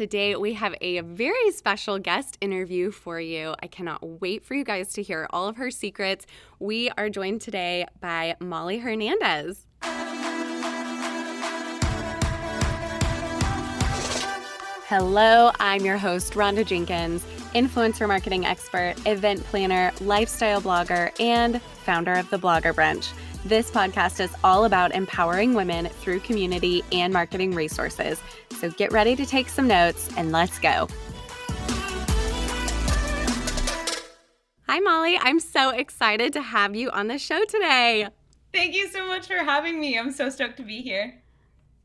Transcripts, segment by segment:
Today, we have a very special guest interview for you. I cannot wait for you guys to hear all of her secrets. We are joined today by Molly Hernandez. Hello, I'm your host, Rhonda Jenkins, influencer marketing expert, event planner, lifestyle blogger, and founder of the Blogger Brunch. This podcast is all about empowering women through community and marketing resources. So get ready to take some notes and let's go. Hi, Molly. I'm so excited to have you on the show today. Thank you so much for having me. I'm so stoked to be here.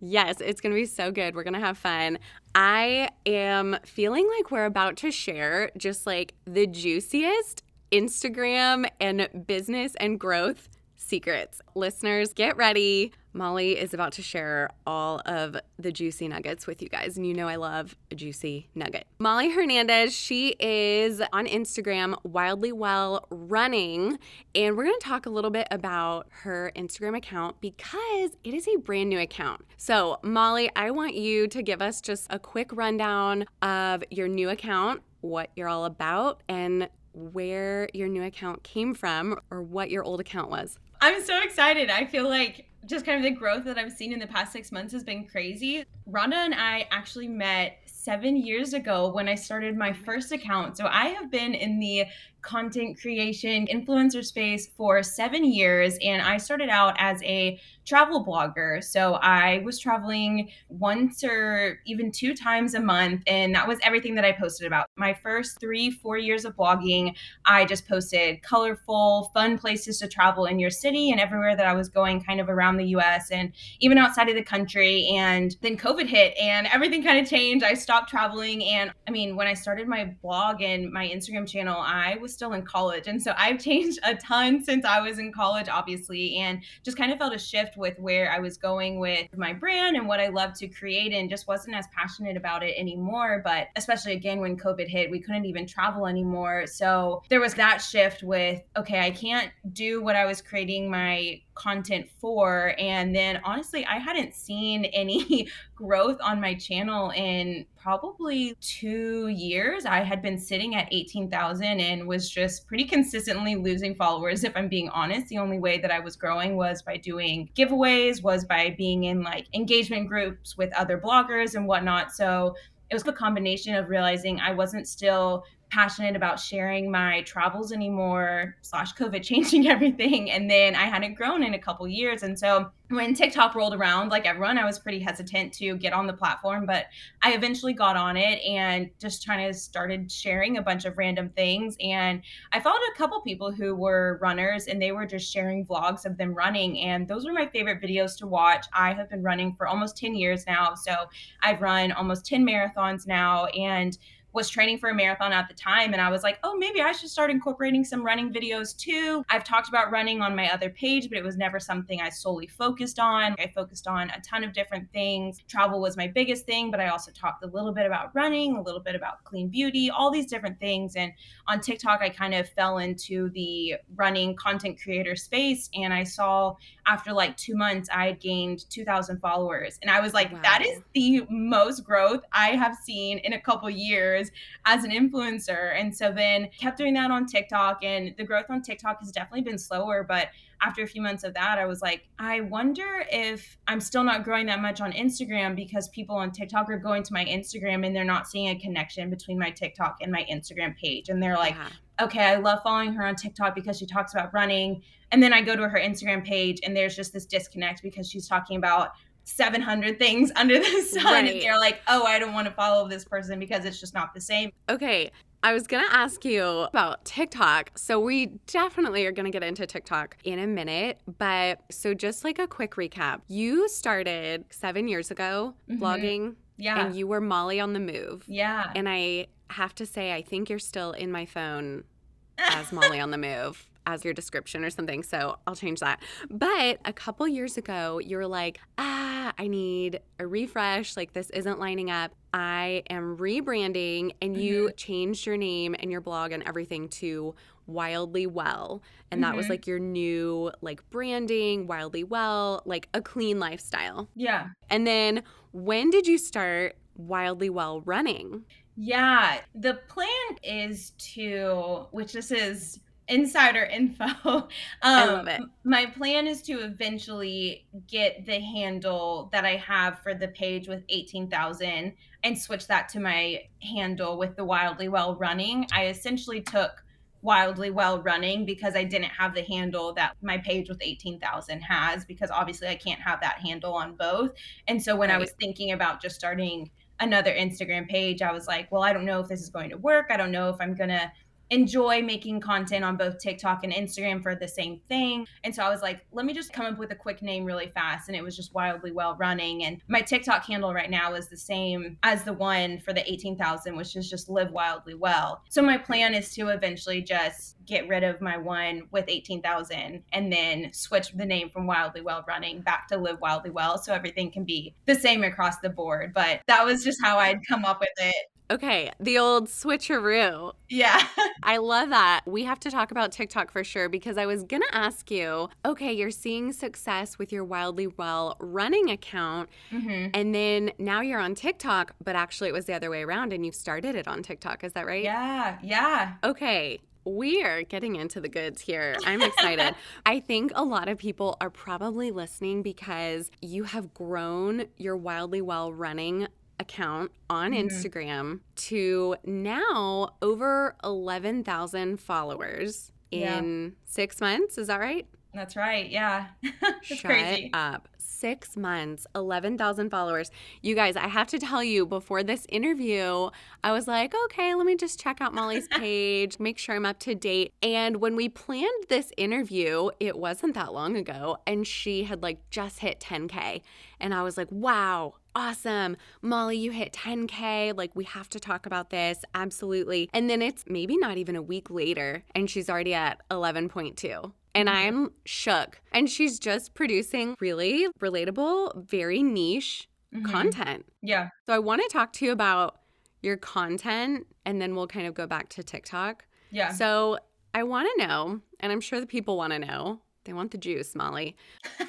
Yes, it's going to be so good. We're going to have fun. I am feeling like we're about to share just like the juiciest Instagram and business and growth secrets. Listeners, get ready. Molly is about to share all of the juicy nuggets with you guys. And you know I love a juicy nugget. Molly Hernandez, she is on Instagram, Wildly Well Running. And we're to talk a little bit about her Instagram account because it is a brand new account. So, Molly, I want you to give us just a quick rundown of your new account, what you're all about, and where your new account came from or what your old account was. I'm so excited. I feel like just kind of the growth that I've seen in the past six months has been crazy. Rhonda and I actually met seven years ago when I started my first account. So I have been in the content creation influencer space for seven years, and I started out as a travel blogger. So I was traveling once or even two times a month, and that was everything that I posted about. My first three, four years of blogging, I just posted colorful, fun places to travel in your city and everywhere that I was going, kind of around the US and even outside of the country. And then COVID hit, and everything kind of changed. I stopped traveling. And I mean, when I started my blog and my Instagram channel, I was still in college. And so I've changed a ton since I was in college, obviously, and just kind of felt a shift with where I was going with my brand and what I love to create and just wasn't as passionate about it anymore. But especially again, when COVID hit, we couldn't even travel anymore. So there was that shift with, okay, I can't do what I was creating my content for. And then honestly, I hadn't seen any growth on my channel in probably two years. I had been sitting at 18,000 and was just pretty consistently losing followers. If I'm being honest, the only way that I was growing was by doing giveaways, was by being in like engagement groups with other bloggers and whatnot. So it was a combination of realizing I wasn't still passionate about sharing my travels anymore slash covid changing everything. And then i hadn't grown in a couple years. And so when tiktok rolled around like everyone i was pretty hesitant to get on the platform but i eventually got on it and just kind of started sharing a bunch of random things. And i followed a couple people who were runners and they were just sharing vlogs of them running. And those were my favorite videos to watch. I have been running for almost 10 years now. So i've run almost 10 marathons now. And was training for a marathon at the time and I was like, oh, maybe I should start incorporating some running videos too. I've talked about running on my other page, but it was never something I solely focused on. I focused on a ton of different things. Travel was my biggest thing, but I also talked a little bit about running, a little bit about clean beauty, all these different things. And on TikTok, I kind of fell into the running content creator space and I saw after like two months, I had gained 2,000 followers. And I was like, wow. that is the most growth I have seen in a couple years as an influencer. And so then kept doing that on TikTok. And the growth on TikTok has definitely been slower. But after a few months of that, I was like, I wonder if I'm still not growing that much on Instagram because people on TikTok are going to my Instagram and they're not seeing a connection between my TikTok and my Instagram page. And they're like, yeah. okay, I love following her on TikTok because she talks about running. And then I go to her Instagram page and there's just this disconnect because she's talking about 700 things under the sun right. and they're like oh i don't want to follow this person because it's just not the same okay I was going to ask you about TikTok. So, we definitely are going to get into TikTok in a minute. But so, just like a quick recap, you started seven years ago mm-hmm. blogging. Yeah. And you were Molly on the move. Yeah. And I have to say, I think you're still in my phone as Molly on the move as your description or something. So I'll change that. But a couple years ago, you were like, ah, I need a refresh. Like, this isn't lining up. I am rebranding. And mm-hmm. you changed your name and your blog and everything to Wildly Well. And mm-hmm. that was mm-hmm. like your new, like, branding, Wildly Well, like a clean lifestyle. Yeah. And then when did you start Wildly Well Running? Yeah, the plan is to, which this is insider info. Um, I love it. My plan is to eventually get the handle that I have for the page with 18,000 and switch that to my handle with the Wildly Well Running. I essentially took wildly well running because I didn't have the handle that my page with 18,000 has because obviously I can't have that handle on both. And so when right. I was thinking about just starting another Instagram page, I was like, well, I don't know if this is going to work. I don't know if I'm going to enjoy making content on both TikTok and Instagram for the same thing. And so I was like, let me just come up with a quick name really fast. And it was just wildly well running. And my TikTok handle right now is the same as the one for the 18,000, which is just live wildly well. So my plan is to eventually just get rid of my one with 18,000 and then switch the name from wildly well running back to live wildly well. So everything can be the same across the board. But that was just how I'd come up with it. Okay, the old switcheroo. Yeah. I love that. We have to talk about TikTok for sure because I was going to ask you okay, you're seeing success with your Wildly Well running account, mm-hmm. and then now you're on TikTok, but actually it was the other way around and you started it on TikTok. Is that right? Yeah, yeah. Okay, we are getting into the goods here. I'm excited. I think a lot of people are probably listening because you have grown your Wildly Well running account on mm-hmm. Instagram to now over 11,000 followers in yeah. six months. Is that right? That's right. Yeah. Shut crazy. up. Six months, 11,000 followers. You guys, I have to tell you, before this interview, I was like, okay, let me just check out Molly's page, make sure I'm up to date. And when we planned this interview, it wasn't that long ago, and she had like just hit 10K. And I was like, wow, awesome. Molly, you hit 10K. Like, we have to talk about this. Absolutely. And then it's maybe not even a week later, and she's already at 11.2 and mm-hmm. I'm shook. And she's just producing really relatable, very niche mm-hmm. content. Yeah. So I want to talk to you about your content and then we'll kind of go back to TikTok. Yeah. So I want to know, and I'm sure the people want to know, they want the juice, Molly.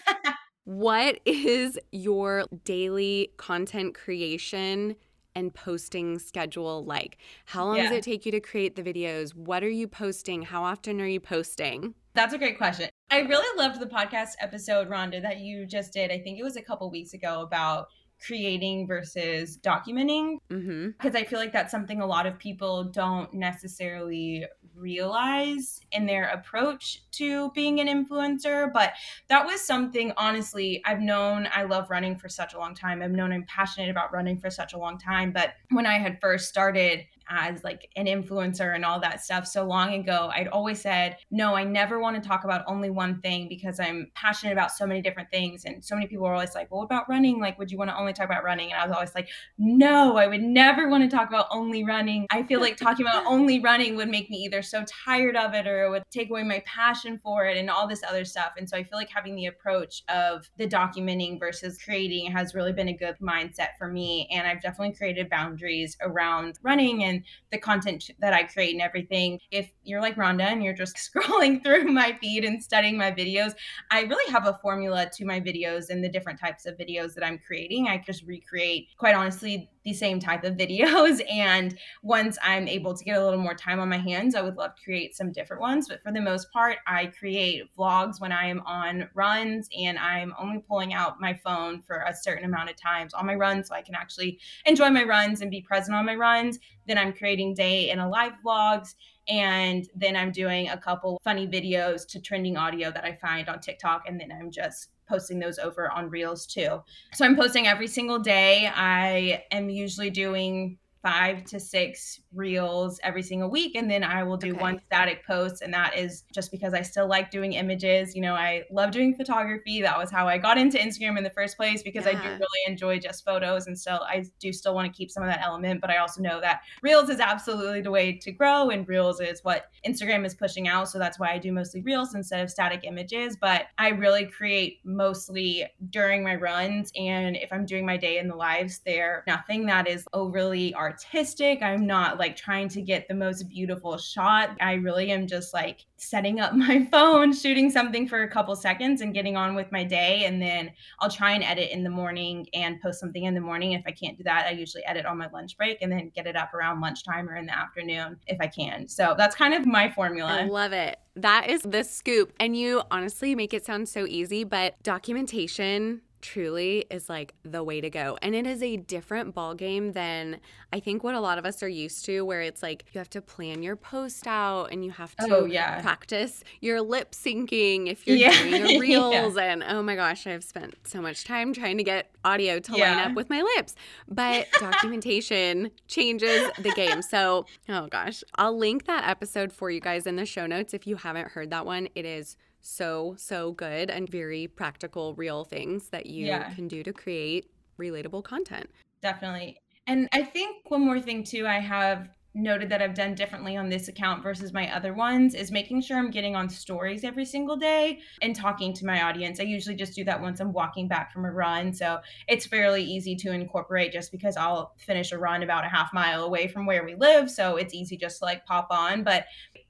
What is your daily content creation and posting schedule like? How long yeah. does it take you to create the videos? What are you posting? How often are you posting? That's a great question. I really loved the podcast episode, Rhonda, that you just did. I think it was a couple weeks ago about creating versus documenting because mm-hmm. i feel like that's something a lot of people don't necessarily realize in their approach to being an influencer but that was something honestly i've known i love running for such a long time i've known i'm passionate about running for such a long time but when i had first started as like an influencer and all that stuff so long ago i'd always said no i never want to talk about only one thing because i'm passionate about so many different things. And so many people were always like well what about running? Like would you want to only talk about running? And i was always like no i would never want to talk about only running. I feel like talking about only running would make me either so tired of it or it would take away my passion for it and all this other stuff. And so i feel like having the approach of the documenting versus creating has really been a good mindset for me and i've definitely created boundaries around running and the content that I create and everything. If you're like Rhonda and you're just scrolling through my feed and studying my videos, I really have a formula to my videos and the different types of videos that I'm creating. I just recreate, quite honestly, the same type of videos. And once I'm able to get a little more time on my hands, I would love to create some different ones. But for the most part, I create vlogs when I am on runs and I'm only pulling out my phone for a certain amount of times on my runs so I can actually enjoy my runs and be present on my runs. Then I'm creating day in a live vlogs and then I'm doing a couple funny videos to trending audio that I find on TikTok and then I'm just posting those over on Reels too. So I'm posting every single day. I am usually doing five to six reels every single week and then i will do okay. one static post and that is just because i still like doing images you know i love doing photography that was how i got into instagram in the first place because yeah. i do really enjoy just photos and still i do still want to keep some of that element but i also know that reels is absolutely the way to grow and reels is what instagram is pushing out so that's why i do mostly reels instead of static images but i really create mostly during my runs and if i'm doing my day in the lives there nothing that is overly artistic. I'm not like trying to get the most beautiful shot. I really am just like setting up my phone, shooting something for a couple seconds and getting on with my day. And then I'll try and edit in the morning and post something in the morning. If I can't do that, I usually edit on my lunch break and then get it up around lunchtime or in the afternoon if I can. So that's kind of my formula. I love it. That is the scoop. And you honestly make it sound so easy, but documentation truly is like the way to go. And it is a different ball game than I think what a lot of us are used to where it's like you have to plan your post out and you have to oh, yeah. practice your lip syncing if you're yeah. doing your reels yeah. and oh my gosh, I've spent so much time trying to get audio to line up with my lips. But documentation changes the game. So, oh gosh, I'll link that episode for you guys in the show notes if you haven't heard that one. It is so, so good and very practical, real things that you yeah. can do to create relatable content. Definitely. And I think one more thing too, I have noted that I've done differently on this account versus my other ones is making sure I'm getting on stories every single day and talking to my audience. I usually just do that once I'm walking back from a run. So it's fairly easy to incorporate just because I'll finish a run about a half mile away from where we live. So it's easy just to like pop on. But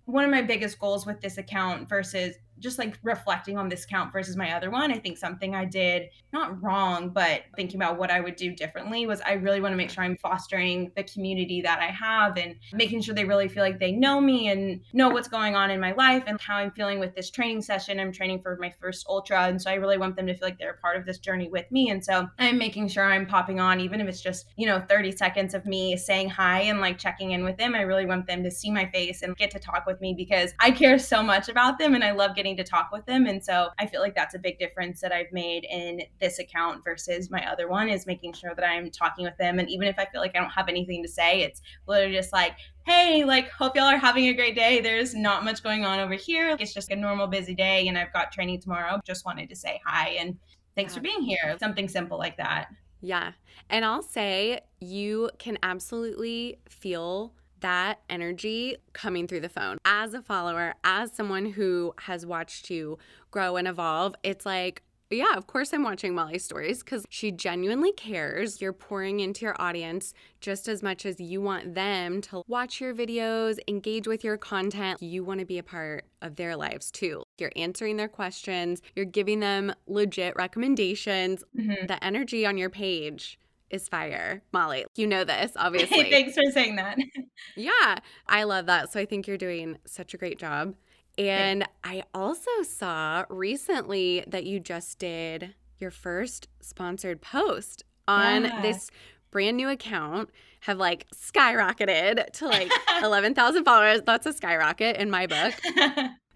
one of my biggest goals with this account versus just like reflecting on this count versus my other one, I think something I did not wrong, but thinking about what I would do differently was I really want to make sure I'm fostering the community that I have and making sure they really feel like they know me and know what's going on in my life and how I'm feeling with this training session. I'm training for my first ultra. And so I really want them to feel like they're a part of this journey with me. And so I'm making sure I'm popping on, even if it's just, you know, 30 seconds of me saying hi and like checking in with them. I really want them to see my face and get to talk with me because I care so much about them and I love getting getting to talk with them. And so I feel like that's a big difference that I've made in this account versus my other one is making sure that I'm talking with them. And even if I feel like I don't have anything to say, it's literally just like, hey, like, hope y'all are having a great day. There's not much going on over here. It's just a normal busy day, and I've got training tomorrow. Just wanted to say hi and thanks for being here. Something simple like that. Yeah. And I'll say you can absolutely feel that energy coming through the phone. As a follower, as someone who has watched you grow and evolve, it's like, yeah, of course I'm watching Molly's stories because she genuinely cares. You're pouring into your audience just as much as you want them to watch your videos, engage with your content. You want to be a part of their lives too. You're answering their questions, you're giving them legit recommendations. Mm-hmm. The energy on your page is fire. Molly, you know this, obviously. Thanks for saying that. yeah, I love that. So I think you're doing such a great job. And I also saw recently that you just did your first sponsored post on yeah. this brand new account have like skyrocketed to like 11,000 followers. That's a skyrocket in my book.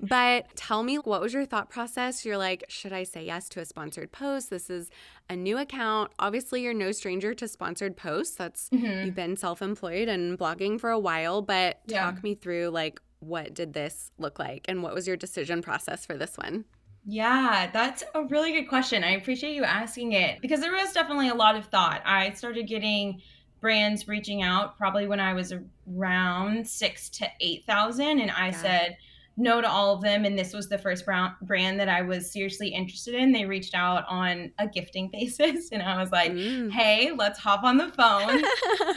But tell me, what was your thought process? You're like, should I say yes to a sponsored post? This is a new account. Obviously, you're no stranger to sponsored posts. That's mm-hmm. you've been self-employed and blogging for a while, but yeah. talk me through like what did this look like and what was your decision process for this one? Yeah, that's a really good question. I appreciate you asking it because there was definitely a lot of thought. I started getting brands reaching out probably when I was around six to 8,000. And I yeah. said, no to all of them and this was the first brand that i was seriously interested in. They reached out on a gifting basis and i was like mm. hey let's hop on the phone.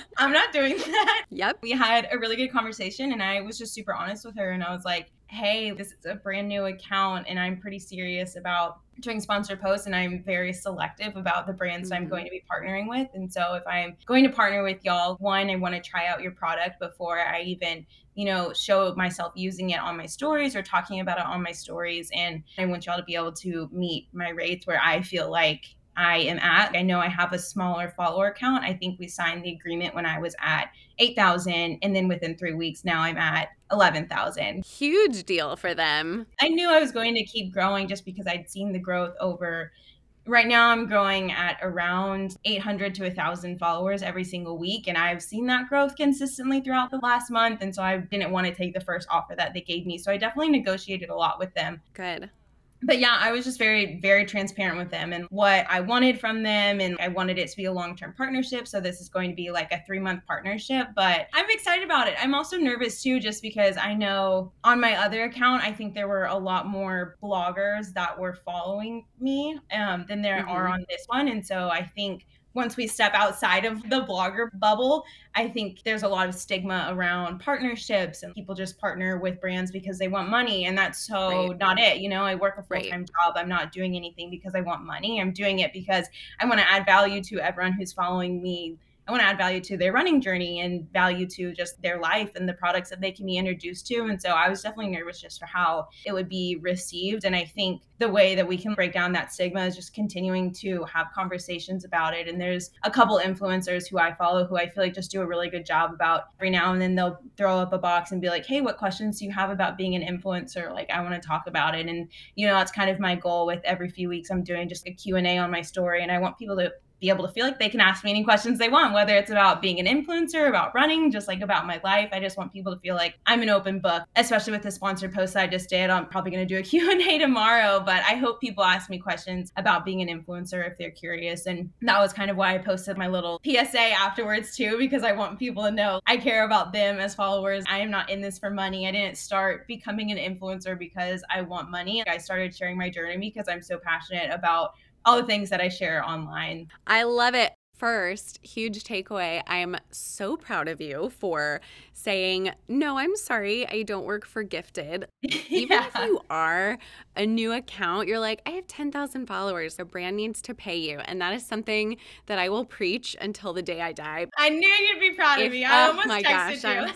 I'm not doing that. Yep. We had a really good conversation and i was just super honest with her and i was like hey this is a brand new account and i'm pretty serious about doing sponsored posts and I'm very selective about the brands mm-hmm. I'm going to be partnering with. And so if I'm going to partner with y'all, one, I want to try out your product before I even, you know, show myself using it on my stories or talking about it on my stories. And I want y'all to be able to meet my rates where I feel like I am at. I know I have a smaller follower count. I think we signed the agreement when I was at 8,000 and then within 3 weeks now I'm at 11,000. Huge deal for them. I knew I was going to keep growing just because I'd seen the growth over right now I'm growing at around 800 to 1000 followers every single week and I've seen that growth consistently throughout the last month and so I didn't want to take the first offer that they gave me. So I definitely negotiated a lot with them. Good but yeah, I was just very, very transparent with them and what I wanted from them. And I wanted it to be a long term partnership. So this is going to be like a three month partnership. But I'm excited about it. I'm also nervous too, just because I know on my other account, I think there were a lot more bloggers that were following me um, than there mm-hmm. are on this one. And so I think once we step outside of the blogger bubble, I think there's a lot of stigma around partnerships and people just partner with brands because they want money. And that's so right. not it. You know, I work a full time right. job. I'm not doing anything because I want money. I'm doing it because I want to add value to everyone who's following me I want to add value to their running journey and value to just their life and the products that they can be introduced to. And so I was definitely nervous just for how it would be received. And I think the way that we can break down that stigma is just continuing to have conversations about it. And there's a couple influencers who I follow who I feel like just do a really good job about every now and then they'll throw up a box and be like, hey, what questions do you have about being an influencer? Like, I want to talk about it. And, you know, that's kind of my goal with every few weeks I'm doing just a Q&A on my story. And I want people to be able to feel like they can ask me any questions they want, whether it's about being an influencer, about running, just like about my life. I just want people to feel like I'm an open book, especially with the sponsored post I just did. I'm probably going to do a Q&A tomorrow, but I hope people ask me questions about being an influencer if they're curious. And that was kind of why I posted my little PSA afterwards too, because I want people to know I care about them as followers. I am not in this for money. I didn't start becoming an influencer because I want money. I started sharing my journey because I'm so passionate about all the things that I share online. I love it. First, huge takeaway. I'm so proud of you for saying, No, I'm sorry, I don't work for Gifted. Even yeah. if you are a new account, you're like, I have 10,000 followers. The brand needs to pay you. And that is something that I will preach until the day I die. I knew you'd be proud if, of me. I oh almost my texted gosh, you. I'm,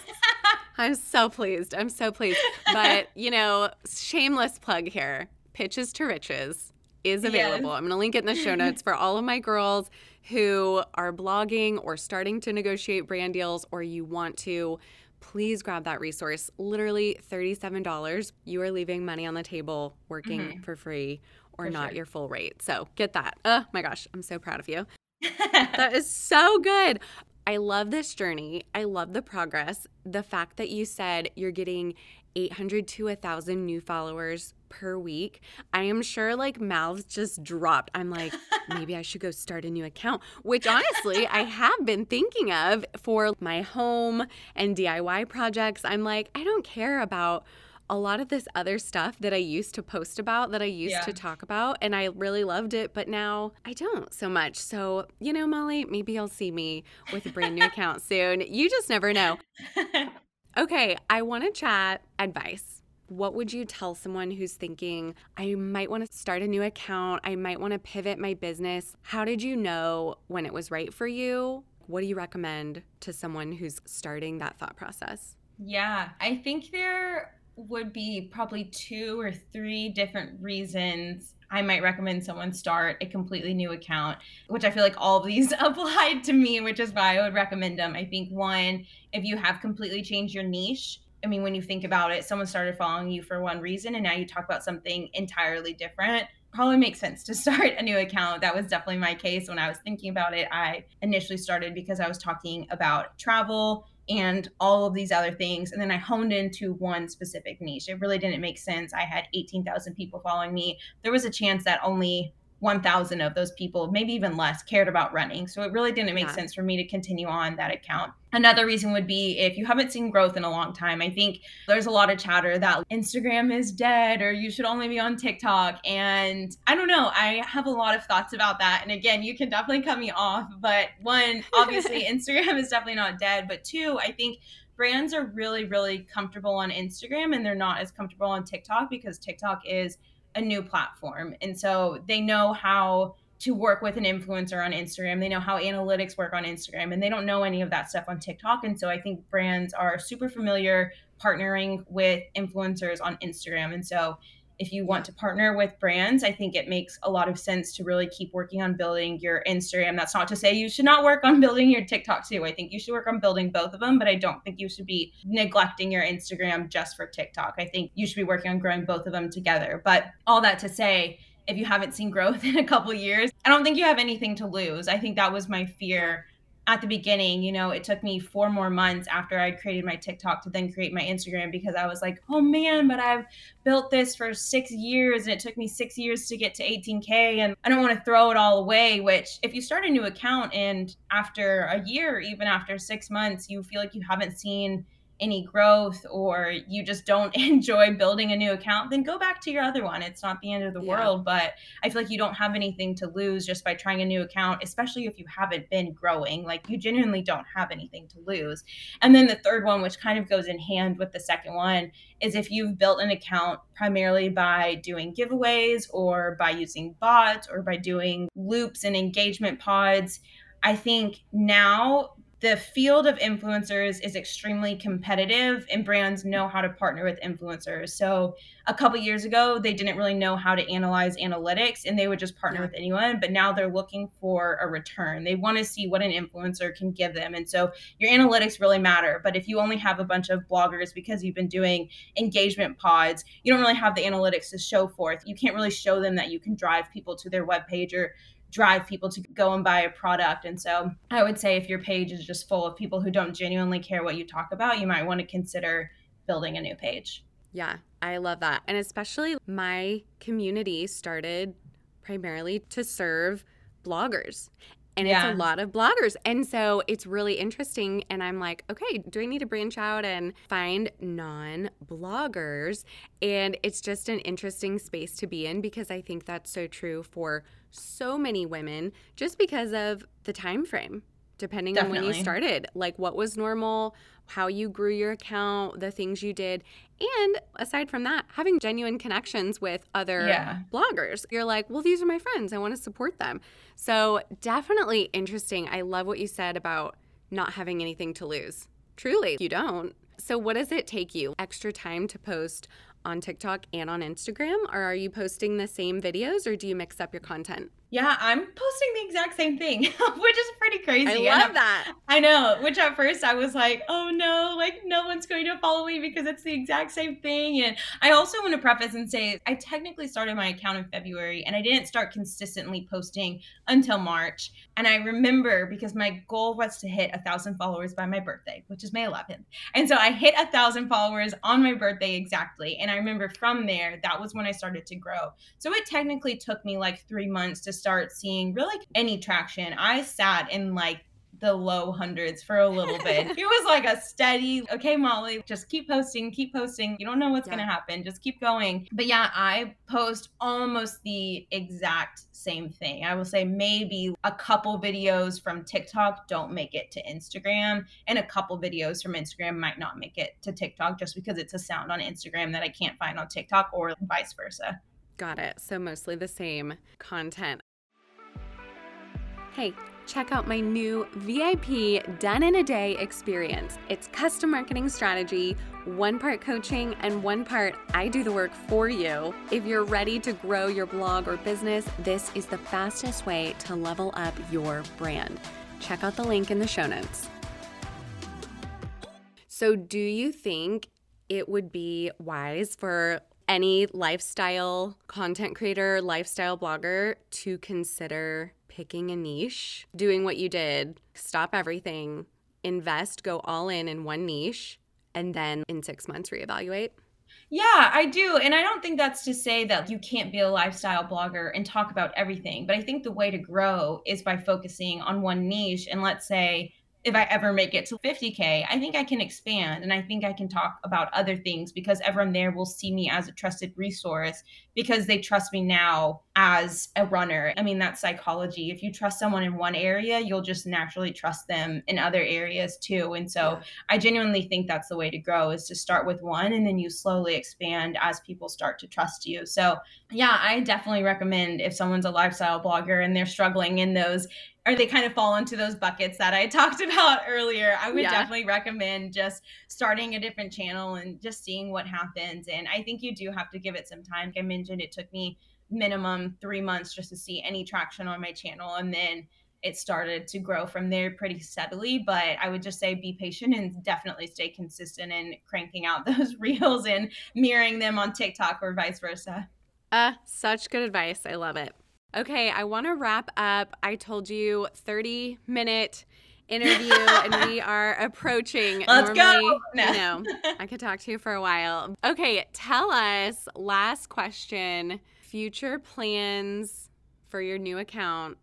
I'm so pleased. I'm so pleased. But, you know, shameless plug here pitches to riches is available. Yes. I'm going to link it in the show notes for all of my girls who are blogging or starting to negotiate brand deals or you want to. Please grab that resource. Literally $37. You are leaving money on the table working mm-hmm. for free or for not sure. your full rate. So get that. Oh my gosh, I'm so proud of you. that is so good. I love this journey. I love the progress. The fact that you said you're getting 800 to 1,000 new followers per week. I am sure like mouths just dropped. I'm like, maybe I should go start a new account, which honestly I have been thinking of for my home and DIY projects. I'm like, I don't care about a lot of this other stuff that I used to post about, that I used yeah. to talk about, and I really loved it, but now I don't so much. So, you know, Molly, maybe you'll see me with a brand new account soon. You just never know. Okay, I want to chat advice. What would you tell someone who's thinking, I might want to start a new account, I might want to pivot my business? How did you know when it was right for you? What do you recommend to someone who's starting that thought process? Yeah, I think there would be probably two or three different reasons I might recommend someone start a completely new account, which I feel like all of these applied to me, which is why I would recommend them. I think one, if you have completely changed your niche, I mean, when you think about it, someone started following you for one reason and now you talk about something entirely different. Probably makes sense to start a new account. That was definitely my case when I was thinking about it. I initially started because I was talking about travel and all of these other things. And then I honed into one specific niche. It really didn't make sense. I had 18,000 people following me. There was a chance that only 1,000 of those people, maybe even less, cared about running. So it really didn't make yeah. sense for me to continue on that account. Another reason would be if you haven't seen growth in a long time. I think there's a lot of chatter that Instagram is dead or you should only be on TikTok. And I don't know, I have a lot of thoughts about that. And again, you can definitely cut me off. But one, obviously, Instagram is definitely not dead. But two, I think brands are really, really comfortable on Instagram and they're not as comfortable on TikTok because TikTok is a new platform. And so they know how to work with an influencer on Instagram. They know how analytics work on Instagram and they don't know any of that stuff on TikTok. And so I think brands are super familiar partnering with influencers on Instagram. And so if you want to partner with brands, I think it makes a lot of sense to really keep working on building your Instagram. That's not to say you should not work on building your TikTok too. I think you should work on building both of them, but I don't think you should be neglecting your Instagram just for TikTok. I think you should be working on growing both of them together. But all that to say, if you haven't seen growth in a couple years, I don't think you have anything to lose. I think that was my fear at the beginning, you know, it took me four more months after I'd created my TikTok to then create my Instagram because I was like, oh man, but I've built this for six years and it took me six years to get to 18K and I don't want to throw it all away. Which, if you start a new account and after a year, even after six months, you feel like you haven't seen any growth or you just don't enjoy building a new account, then go back to your other one. It's not the end of the yeah. world, but I feel like you don't have anything to lose just by trying a new account, especially if you haven't been growing. Like you genuinely don't have anything to lose. And then the third one, which kind of goes in hand with the second one, is if you've built an account primarily by doing giveaways or by using bots or by doing loops and engagement pods. I think now the field of influencers is extremely competitive and brands know how to partner with influencers. So a couple years ago they didn't really know how to analyze analytics and they would just partner yeah. with anyone but now they're looking for a return. They want to see what an influencer can give them. And so your analytics really matter but if you only have a bunch of bloggers because you've been doing engagement pods you don't really have the analytics to show forth. You can't really show them that you can drive people to their web page or drive people to go and buy a product. And so I would say if your page is just full of people who don't genuinely care what you talk about, you might want to consider building a new page. Yeah, I love that. And especially my community started primarily to serve bloggers and yeah. it's a lot of bloggers. And so it's really interesting. And I'm like, okay, do I need to branch out and find non bloggers? And it's just an interesting space to be in because I think that's so true for so many women just because of the time frame depending Definitely. on when you started like what was normal how you grew your account the things you did and aside from that having genuine connections with other yeah. bloggers you're like well these are my friends i want to support them so definitely interesting i love what you said about not having anything to lose truly you don't so what does it take you extra time to post on TikTok and on Instagram? Or are you posting the same videos or do you mix up your content? Yeah, I'm posting the exact same thing, which is pretty crazy. I love that. I know, which at first I was like, oh no, like no one's going to follow me because it's the exact same thing. And I also want to preface and say I technically started my account in February and I didn't start consistently posting until March. And I remember because my goal was to hit a thousand followers by my birthday, which is May 11th. And so I hit a thousand followers on my birthday exactly. And I remember from there, that was when I started to grow. So it technically took me like three months to start seeing really any traction. I sat in like the low hundreds for a little bit. it was like a steady, okay, Molly, just keep posting, keep posting. You don't know what's yeah. going to happen. Just keep going. But yeah, I post almost the exact same thing. I will say maybe a couple videos from TikTok don't make it to Instagram, and a couple videos from Instagram might not make it to TikTok just because it's a sound on Instagram that I can't find on TikTok or vice versa. Got it. So mostly the same content. Hey, check out my new VIP Done in a Day experience. It's custom marketing strategy, one part coaching, and one part I do the work for you. If you're ready to grow your blog or business, this is the fastest way to level up your brand. Check out the link in the show notes. So, do you think it would be wise for any lifestyle content creator, lifestyle blogger to consider picking a niche, doing what you did, stop everything, invest, go all in in one niche, and then in six months reevaluate? Yeah, I do. And I don't think that's to say that you can't be a lifestyle blogger and talk about everything. But I think the way to grow is by focusing on one niche. And let's say if I ever make it to 50K, I think I can expand and I think I can talk about other things because everyone there will see me as a trusted resource because they trust me now as a runner. I mean, that's psychology. If you trust someone in one area, you'll just naturally trust them in other areas too. And so yeah. I genuinely think that's the way to grow is to start with one and then you slowly expand as people start to trust you. So, yeah, I definitely recommend if someone's a lifestyle blogger and they're struggling in those or they kind of fall into those buckets that I talked about earlier, I would yeah. definitely recommend just starting a different channel and just seeing what happens. And I think you do have to give it some time. Like I mentioned, it took me minimum three months just to see any traction on my channel. And then it started to grow from there pretty steadily. But I would just say be patient and definitely stay consistent in cranking out those reels and mirroring them on TikTok or vice versa. Uh, such good advice. I love it. Okay, I want to wrap up. I told you 30 minute interview and we are approaching. Let's Normally, go. No. You know, I could talk to you for a while. Okay, tell us last question, future plans for your new account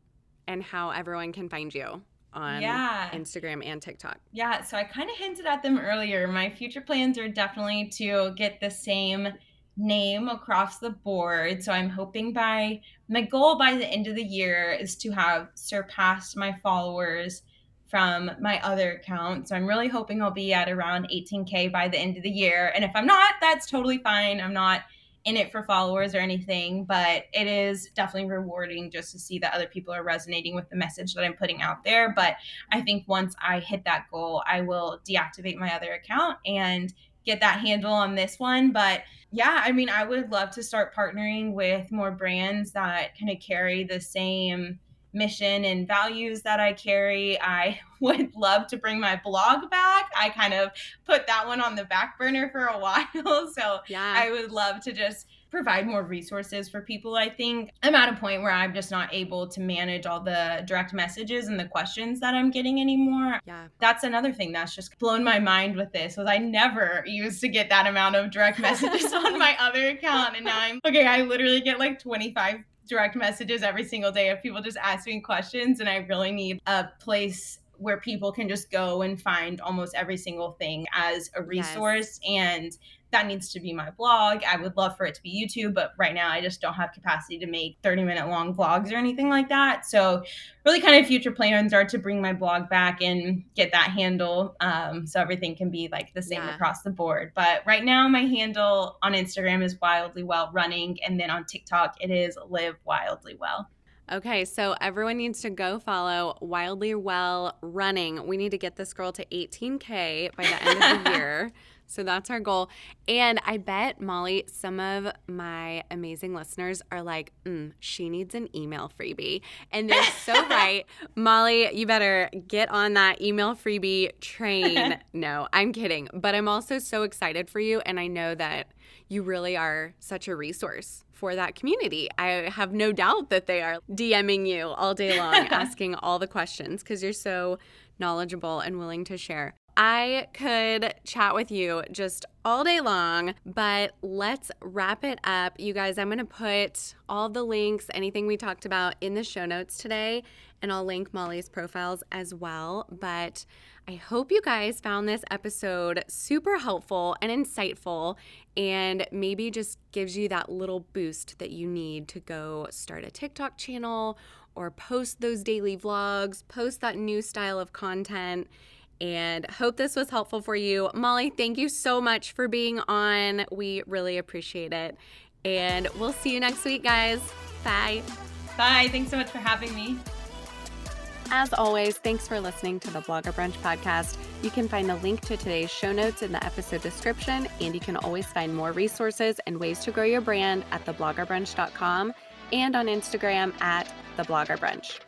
and how everyone can find you on yeah. Instagram and TikTok. Yeah, so I kind of hinted at them earlier. My future plans are definitely to get the same name across the board. So I'm hoping by my goal by the end of the year is to have surpassed my followers from my other account. So I'm really hoping I'll be at around 18K by the end of the year. And if I'm not, that's totally fine. I'm not in it for followers or anything, but it is definitely rewarding just to see that other people are resonating with the message that I'm putting out there. But I think once I hit that goal, I will deactivate my other account and get that handle on this one. But yeah, I mean, I would love to start partnering with more brands that kind of carry the same mission and values that I carry. I would love to bring my blog back. I kind of put that one on the back burner for a while. So yeah. I would love to just provide more resources for people. I think I'm at a point where I'm just not able to manage all the direct messages and the questions that I'm getting anymore. Yeah. That's another thing that's just blown my mind with this was I never used to get that amount of direct messages on my other account and now I'm okay, I literally get like 25 direct messages every single day of people just asking questions and I really need a place where people can just go and find almost every single thing as a resource yes. and that needs to be my blog. I would love for it to be YouTube, but right now I just don't have capacity to make 30 minute long vlogs or anything like that. So, really, kind of future plans are to bring my blog back and get that handle um, so everything can be like the same yeah. across the board. But right now, my handle on Instagram is wildly well running, and then on TikTok, it is live wildly well. Okay, so everyone needs to go follow Wildly Well Running. We need to get this girl to 18K by the end of the year. So that's our goal. And I bet, Molly, some of my amazing listeners are like, mm, she needs an email freebie. And they're so right. Molly, you better get on that email freebie train. no, I'm kidding. But I'm also so excited for you. And I know that you really are such a resource for that community. I have no doubt that they are DMing you all day long, asking all the questions because you're so knowledgeable and willing to share. I could chat with you just all day long, but let's wrap it up. You guys, I'm going to put all the links, anything we talked about in the show notes today, and I'll link Molly's profiles as well. But I hope you guys found this episode super helpful and insightful, and maybe just gives you that little boost that you need to go start a TikTok channel or post those daily vlogs, post that new style of content and hope this was helpful for you. Molly, thank you so much for being on. We really appreciate it. And we'll see you next week, guys. Bye. Bye. Thanks so much for having me. As always, thanks for listening to the Blogger Brunch podcast. You can find the link to today's show notes in the episode description, and you can always find more resources and ways to grow your brand at thebloggerbrunch.com and on Instagram at thebloggerbrunch.